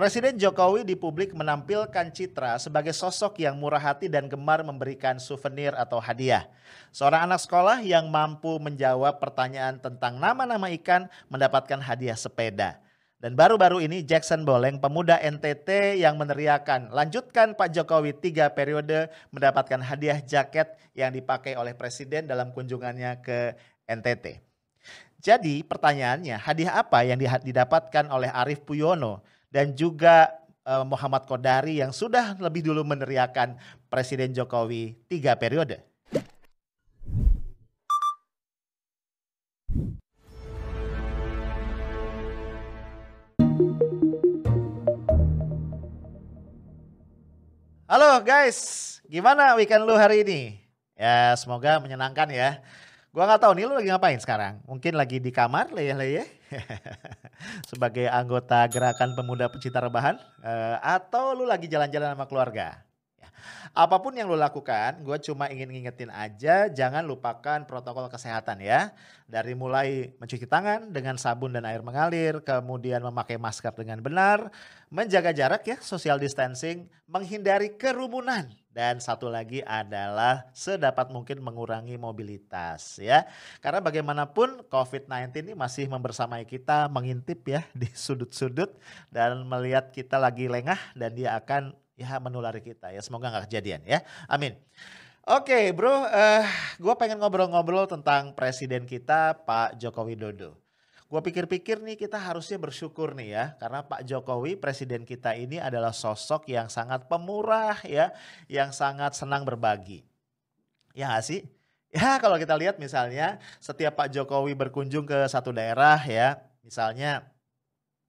Presiden Jokowi di publik menampilkan citra sebagai sosok yang murah hati dan gemar memberikan souvenir atau hadiah. Seorang anak sekolah yang mampu menjawab pertanyaan tentang nama-nama ikan mendapatkan hadiah sepeda. Dan baru-baru ini Jackson Boleng, pemuda NTT yang meneriakan, lanjutkan Pak Jokowi tiga periode mendapatkan hadiah jaket yang dipakai oleh Presiden dalam kunjungannya ke NTT. Jadi pertanyaannya, hadiah apa yang didapatkan oleh Arief Puyono dan juga uh, Muhammad Kodari yang sudah lebih dulu meneriakan Presiden Jokowi tiga periode. Halo guys, gimana weekend lu hari ini? Ya semoga menyenangkan ya. Gua nggak tahu nih lu lagi ngapain sekarang. Mungkin lagi di kamar ya sebagai anggota gerakan pemuda pecinta rebahan uh, atau lu lagi jalan-jalan sama keluarga. Apa pun yang lu lakukan, gue cuma ingin ngingetin aja jangan lupakan protokol kesehatan ya. Dari mulai mencuci tangan dengan sabun dan air mengalir, kemudian memakai masker dengan benar, menjaga jarak ya, social distancing, menghindari kerumunan dan satu lagi adalah sedapat mungkin mengurangi mobilitas ya. Karena bagaimanapun COVID-19 ini masih membersamai kita, mengintip ya di sudut-sudut dan melihat kita lagi lengah dan dia akan ya menulari kita ya. Semoga nggak kejadian ya. Amin. Oke okay, bro, uh, gue pengen ngobrol-ngobrol tentang presiden kita Pak Joko Widodo. Gue pikir-pikir nih kita harusnya bersyukur nih ya karena Pak Jokowi presiden kita ini adalah sosok yang sangat pemurah ya, yang sangat senang berbagi. Ya gak sih? Ya kalau kita lihat misalnya setiap Pak Jokowi berkunjung ke satu daerah ya, misalnya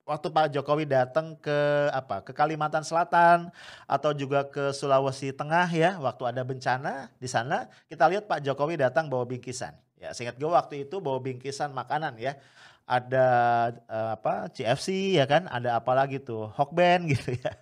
waktu Pak Jokowi datang ke apa ke Kalimantan Selatan atau juga ke Sulawesi Tengah ya waktu ada bencana di sana kita lihat Pak Jokowi datang bawa bingkisan ya seingat gue waktu itu bawa bingkisan makanan ya ada uh, apa CFC ya kan, ada apa lagi tuh, Hokben gitu ya.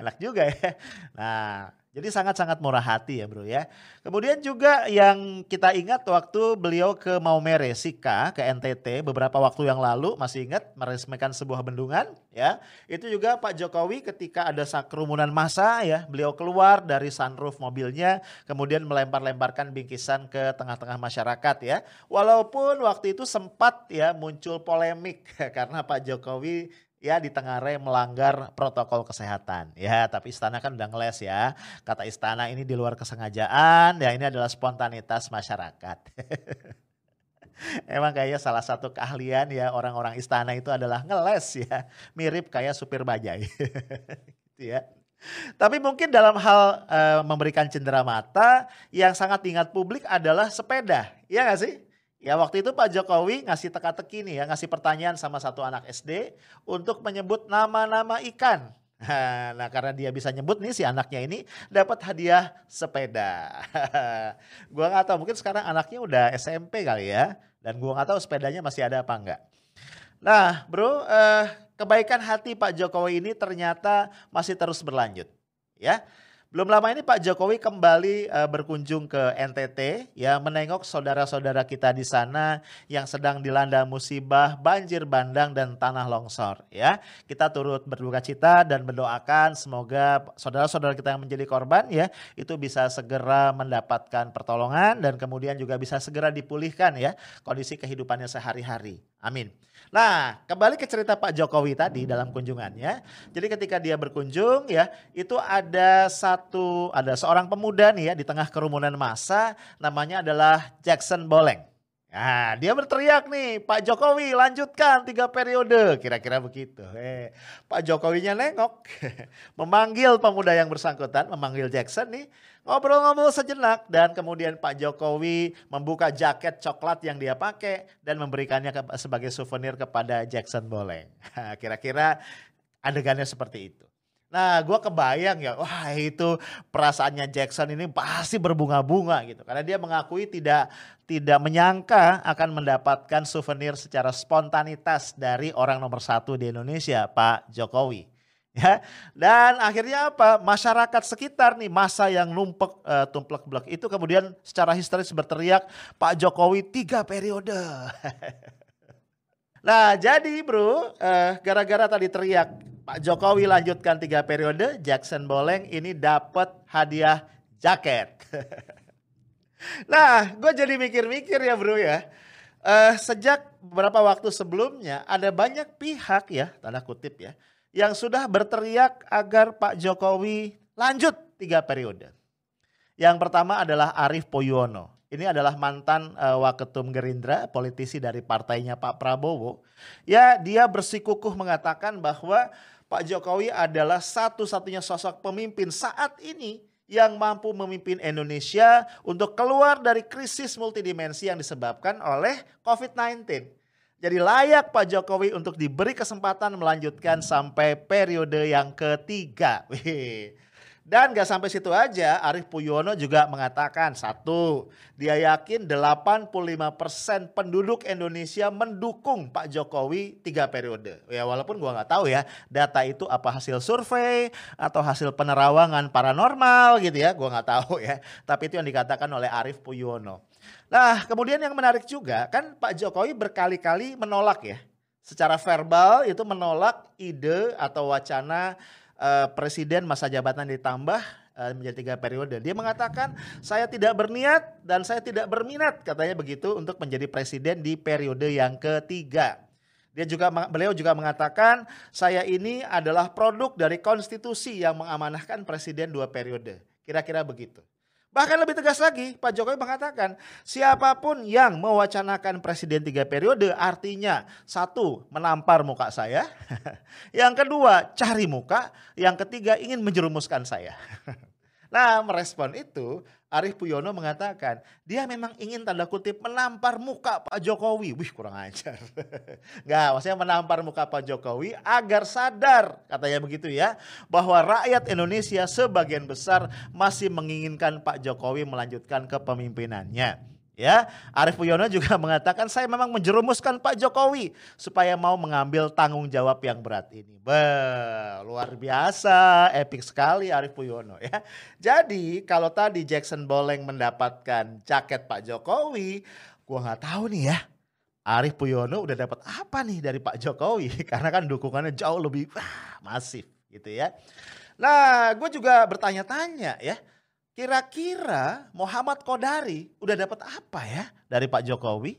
Enak juga ya. Nah, jadi sangat-sangat murah hati ya bro ya. Kemudian juga yang kita ingat waktu beliau ke Maumere Sika ke NTT beberapa waktu yang lalu masih ingat meresmikan sebuah bendungan ya. Itu juga Pak Jokowi ketika ada kerumunan massa ya beliau keluar dari sunroof mobilnya kemudian melempar-lemparkan bingkisan ke tengah-tengah masyarakat ya. Walaupun waktu itu sempat ya muncul polemik karena Pak Jokowi ya di Tengare melanggar protokol kesehatan. Ya, tapi istana kan udah ngeles ya. Kata istana ini di luar kesengajaan, ya ini adalah spontanitas masyarakat. Emang kayaknya salah satu keahlian ya orang-orang istana itu adalah ngeles ya. Mirip kayak supir bajai. gitu ya. Tapi mungkin dalam hal e, memberikan cendera mata yang sangat diingat publik adalah sepeda. Iya gak sih? Ya waktu itu Pak Jokowi ngasih teka-teki nih ya, ngasih pertanyaan sama satu anak SD untuk menyebut nama-nama ikan. Nah karena dia bisa nyebut nih si anaknya ini dapat hadiah sepeda. gua nggak tahu mungkin sekarang anaknya udah SMP kali ya. Dan gua nggak tahu sepedanya masih ada apa enggak. Nah bro, eh, kebaikan hati Pak Jokowi ini ternyata masih terus berlanjut. Ya, belum lama ini Pak Jokowi kembali uh, berkunjung ke NTT ya menengok saudara-saudara kita di sana yang sedang dilanda musibah banjir bandang dan tanah longsor ya. Kita turut berduka cita dan mendoakan semoga saudara-saudara kita yang menjadi korban ya itu bisa segera mendapatkan pertolongan dan kemudian juga bisa segera dipulihkan ya kondisi kehidupannya sehari-hari. Amin. Nah, kembali ke cerita Pak Jokowi tadi dalam kunjungannya. Jadi ketika dia berkunjung ya, itu ada satu ada seorang pemuda nih ya di tengah kerumunan massa namanya adalah Jackson Boleng. Nah, dia berteriak nih, Pak Jokowi lanjutkan tiga periode, kira-kira begitu. Eh, Pak Jokowinya nengok, memanggil pemuda yang bersangkutan, memanggil Jackson nih, ngobrol-ngobrol sejenak dan kemudian Pak Jokowi membuka jaket coklat yang dia pakai dan memberikannya sebagai souvenir kepada Jackson Boleng. Kira-kira adegannya seperti itu. Nah, gue kebayang ya, wah itu perasaannya Jackson ini pasti berbunga-bunga gitu, karena dia mengakui tidak tidak menyangka akan mendapatkan souvenir secara spontanitas dari orang nomor satu di Indonesia, Pak Jokowi. Ya, dan akhirnya apa? Masyarakat sekitar nih masa yang numpek uh, tumplek blek itu kemudian secara histeris berteriak Pak Jokowi tiga periode. nah jadi bro, uh, gara-gara tadi teriak Pak Jokowi lanjutkan tiga periode, Jackson Boleng ini dapat hadiah jaket. nah, gue jadi mikir-mikir ya bro ya. Uh, sejak beberapa waktu sebelumnya ada banyak pihak ya, tanda kutip ya, yang sudah berteriak agar Pak Jokowi lanjut tiga periode. Yang pertama adalah Arief Poyono. Ini adalah mantan uh, waketum Gerindra, politisi dari partainya Pak Prabowo. Ya, dia bersikukuh mengatakan bahwa Pak Jokowi adalah satu-satunya sosok pemimpin saat ini yang mampu memimpin Indonesia untuk keluar dari krisis multidimensi yang disebabkan oleh COVID-19. Jadi layak Pak Jokowi untuk diberi kesempatan melanjutkan sampai periode yang ketiga. Dan gak sampai situ aja, Arief Puyono juga mengatakan satu, dia yakin 85% penduduk Indonesia mendukung Pak Jokowi tiga periode. Ya walaupun gua nggak tahu ya data itu apa hasil survei atau hasil penerawangan paranormal gitu ya, gua nggak tahu ya. Tapi itu yang dikatakan oleh Arief Puyono. Nah kemudian yang menarik juga kan Pak Jokowi berkali-kali menolak ya, secara verbal itu menolak ide atau wacana uh, presiden masa jabatan ditambah uh, menjadi tiga periode. Dia mengatakan saya tidak berniat dan saya tidak berminat katanya begitu untuk menjadi presiden di periode yang ketiga. Dia juga beliau juga mengatakan saya ini adalah produk dari konstitusi yang mengamanahkan presiden dua periode. Kira-kira begitu. Bahkan lebih tegas lagi, Pak Jokowi mengatakan siapa pun yang mewacanakan presiden tiga periode artinya satu menampar muka saya, yang kedua cari muka, yang ketiga ingin menjerumuskan saya. Nah merespon itu Arief Puyono mengatakan dia memang ingin tanda kutip menampar muka Pak Jokowi. Wih kurang ajar. Enggak maksudnya menampar muka Pak Jokowi agar sadar katanya begitu ya. Bahwa rakyat Indonesia sebagian besar masih menginginkan Pak Jokowi melanjutkan kepemimpinannya. Ya, Arief Puyono juga mengatakan saya memang menjerumuskan Pak Jokowi supaya mau mengambil tanggung jawab yang berat ini. Be, luar biasa, epic sekali Arief Puyono ya. Jadi kalau tadi Jackson Boleng mendapatkan jaket Pak Jokowi, gua nggak tahu nih ya. Arief Puyono udah dapat apa nih dari Pak Jokowi? Karena kan dukungannya jauh lebih wah, masif gitu ya. Nah, gue juga bertanya-tanya ya Kira-kira Muhammad Kodari udah dapat apa ya dari Pak Jokowi?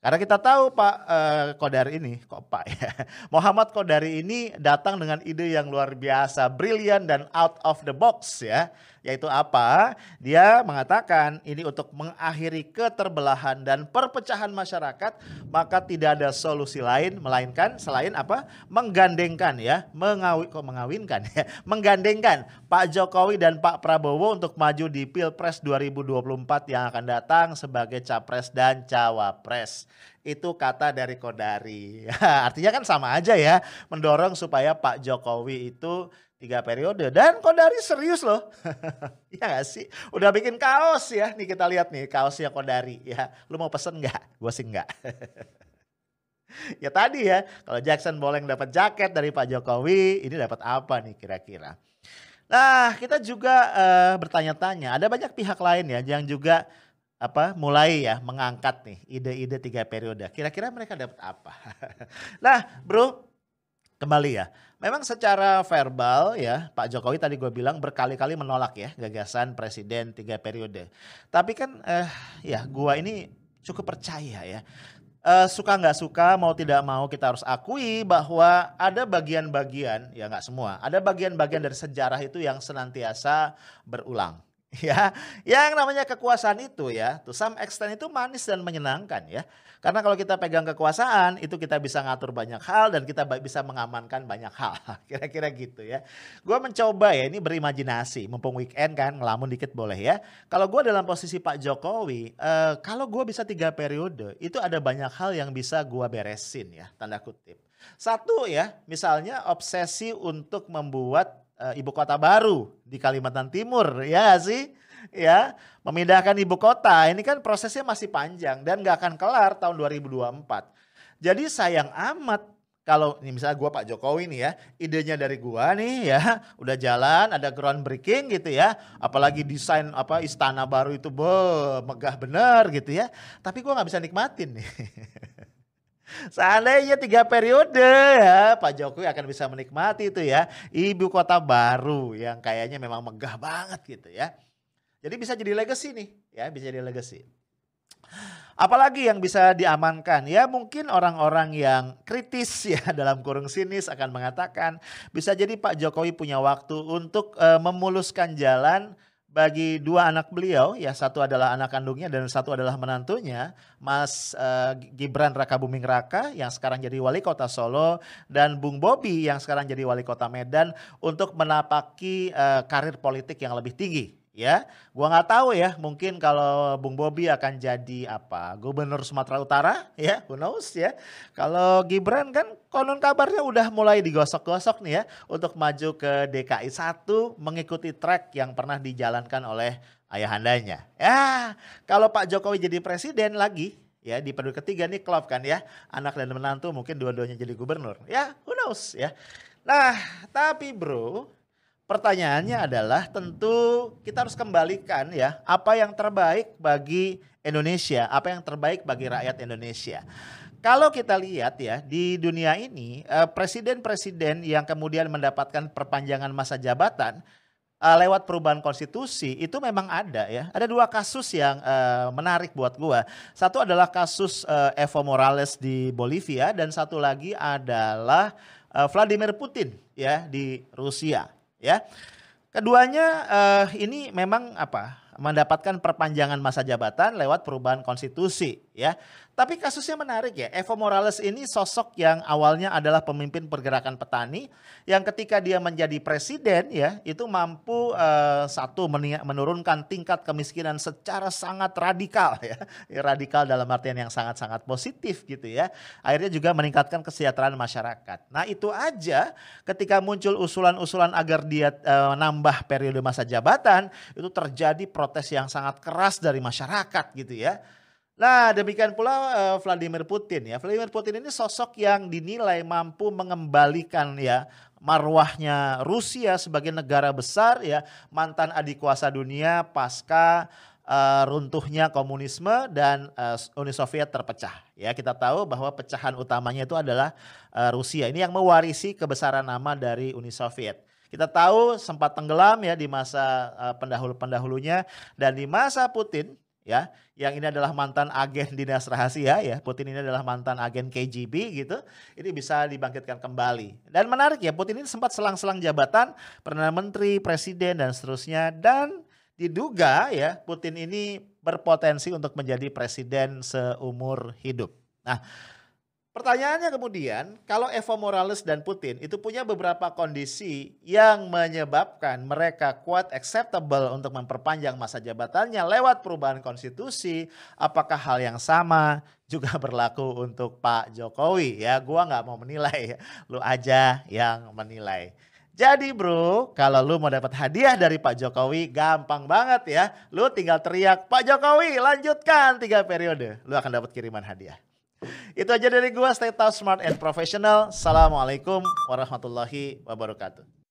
Karena kita tahu Pak uh, Kodari ini, kok Pak ya, Muhammad Kodari ini datang dengan ide yang luar biasa, brilian dan out of the box ya. Yaitu apa? Dia mengatakan ini untuk mengakhiri keterbelahan dan perpecahan masyarakat, maka tidak ada solusi lain melainkan selain apa? Menggandengkan ya, mengawi kok mengawinkan ya, menggandengkan Pak Jokowi dan Pak Prabowo untuk maju di Pilpres 2024 yang akan datang sebagai capres dan cawapres itu kata dari Kodari. Artinya kan sama aja ya, mendorong supaya Pak Jokowi itu tiga periode. Dan Kodari serius loh. Ya gak sih? Udah bikin kaos ya. Nih kita lihat nih kaosnya Kodari. Ya lu mau pesen nggak? Gue sih nggak. Ya tadi ya kalau Jackson boleh dapat jaket dari Pak Jokowi ini dapat apa nih kira-kira? Nah kita juga uh, bertanya-tanya. Ada banyak pihak lain ya yang juga apa mulai ya mengangkat nih ide-ide tiga periode kira-kira mereka dapat apa nah bro kembali ya. Memang secara verbal ya Pak Jokowi tadi gue bilang berkali-kali menolak ya gagasan presiden tiga periode. Tapi kan eh, ya gue ini cukup percaya ya. Uh, suka nggak suka mau tidak mau kita harus akui bahwa ada bagian-bagian ya nggak semua ada bagian-bagian dari sejarah itu yang senantiasa berulang ya yang namanya kekuasaan itu ya to some extent itu manis dan menyenangkan ya. Karena kalau kita pegang kekuasaan itu kita bisa ngatur banyak hal dan kita bisa mengamankan banyak hal. Kira-kira gitu ya. Gue mencoba ya ini berimajinasi mumpung weekend kan ngelamun dikit boleh ya. Kalau gue dalam posisi Pak Jokowi uh, kalau gue bisa tiga periode itu ada banyak hal yang bisa gue beresin ya tanda kutip. Satu ya misalnya obsesi untuk membuat uh, ibu kota baru di Kalimantan Timur, ya sih? Ya, memindahkan ibu kota ini kan prosesnya masih panjang dan gak akan kelar tahun 2024. Jadi sayang amat kalau ini misalnya gua Pak Jokowi nih ya, idenya dari gua nih ya, udah jalan, ada groundbreaking gitu ya, apalagi desain apa istana baru itu be megah bener gitu ya, tapi gua nggak bisa nikmatin nih. Seandainya tiga periode ya Pak Jokowi akan bisa menikmati itu ya ibu kota baru yang kayaknya memang megah banget gitu ya. Jadi bisa jadi legacy nih ya bisa jadi legacy. Apalagi yang bisa diamankan? Ya mungkin orang-orang yang kritis ya dalam kurung sinis akan mengatakan bisa jadi Pak Jokowi punya waktu untuk uh, memuluskan jalan bagi dua anak beliau, ya satu adalah anak kandungnya dan satu adalah menantunya, Mas uh, Gibran Raka Buming Raka yang sekarang jadi wali kota Solo dan Bung Bobi yang sekarang jadi wali kota Medan untuk menapaki uh, karir politik yang lebih tinggi ya. Gua nggak tahu ya, mungkin kalau Bung Bobi akan jadi apa? Gubernur Sumatera Utara ya, who knows ya. Kalau Gibran kan konon kabarnya udah mulai digosok-gosok nih ya untuk maju ke DKI 1 mengikuti track yang pernah dijalankan oleh ayahandanya. Ya, kalau Pak Jokowi jadi presiden lagi ya di periode ketiga nih klub kan ya anak dan menantu mungkin dua-duanya jadi gubernur ya who knows ya nah tapi bro Pertanyaannya adalah tentu kita harus kembalikan ya apa yang terbaik bagi Indonesia, apa yang terbaik bagi rakyat Indonesia. Kalau kita lihat ya di dunia ini eh, presiden-presiden yang kemudian mendapatkan perpanjangan masa jabatan uh, lewat perubahan konstitusi itu memang ada ya. Ada dua kasus yang uh, menarik buat gua. Satu adalah kasus Evo Morales di Bolivia dan satu lagi adalah Vladimir Putin ya di Rusia ya. Keduanya uh, ini memang apa? mendapatkan perpanjangan masa jabatan lewat perubahan konstitusi ya. Tapi kasusnya menarik ya. Evo Morales ini sosok yang awalnya adalah pemimpin pergerakan petani yang ketika dia menjadi presiden ya, itu mampu uh, satu menurunkan tingkat kemiskinan secara sangat radikal ya. Radikal dalam artian yang sangat-sangat positif gitu ya. Akhirnya juga meningkatkan kesejahteraan masyarakat. Nah, itu aja ketika muncul usulan-usulan agar dia uh, nambah periode masa jabatan, itu terjadi protes yang sangat keras dari masyarakat gitu ya. Nah, demikian pula uh, Vladimir Putin ya. Vladimir Putin ini sosok yang dinilai mampu mengembalikan ya marwahnya Rusia sebagai negara besar ya, mantan adik kuasa dunia pasca uh, runtuhnya komunisme dan uh, Uni Soviet terpecah. Ya, kita tahu bahwa pecahan utamanya itu adalah uh, Rusia. Ini yang mewarisi kebesaran nama dari Uni Soviet. Kita tahu sempat tenggelam ya di masa uh, pendahulu-pendahulunya dan di masa Putin ya. Yang ini adalah mantan agen dinas rahasia ya. Putin ini adalah mantan agen KGB gitu. Ini bisa dibangkitkan kembali. Dan menarik ya Putin ini sempat selang-selang jabatan perdana menteri presiden dan seterusnya. Dan diduga ya Putin ini berpotensi untuk menjadi presiden seumur hidup. Nah Pertanyaannya kemudian, kalau Evo Morales dan Putin itu punya beberapa kondisi yang menyebabkan mereka kuat acceptable untuk memperpanjang masa jabatannya lewat perubahan konstitusi, apakah hal yang sama juga berlaku untuk Pak Jokowi? Ya, gua nggak mau menilai, lu aja yang menilai. Jadi bro, kalau lu mau dapat hadiah dari Pak Jokowi, gampang banget ya. Lu tinggal teriak, Pak Jokowi lanjutkan tiga periode. Lu akan dapat kiriman hadiah. Itu aja dari gua, stay tough, smart, and professional. Assalamualaikum warahmatullahi wabarakatuh.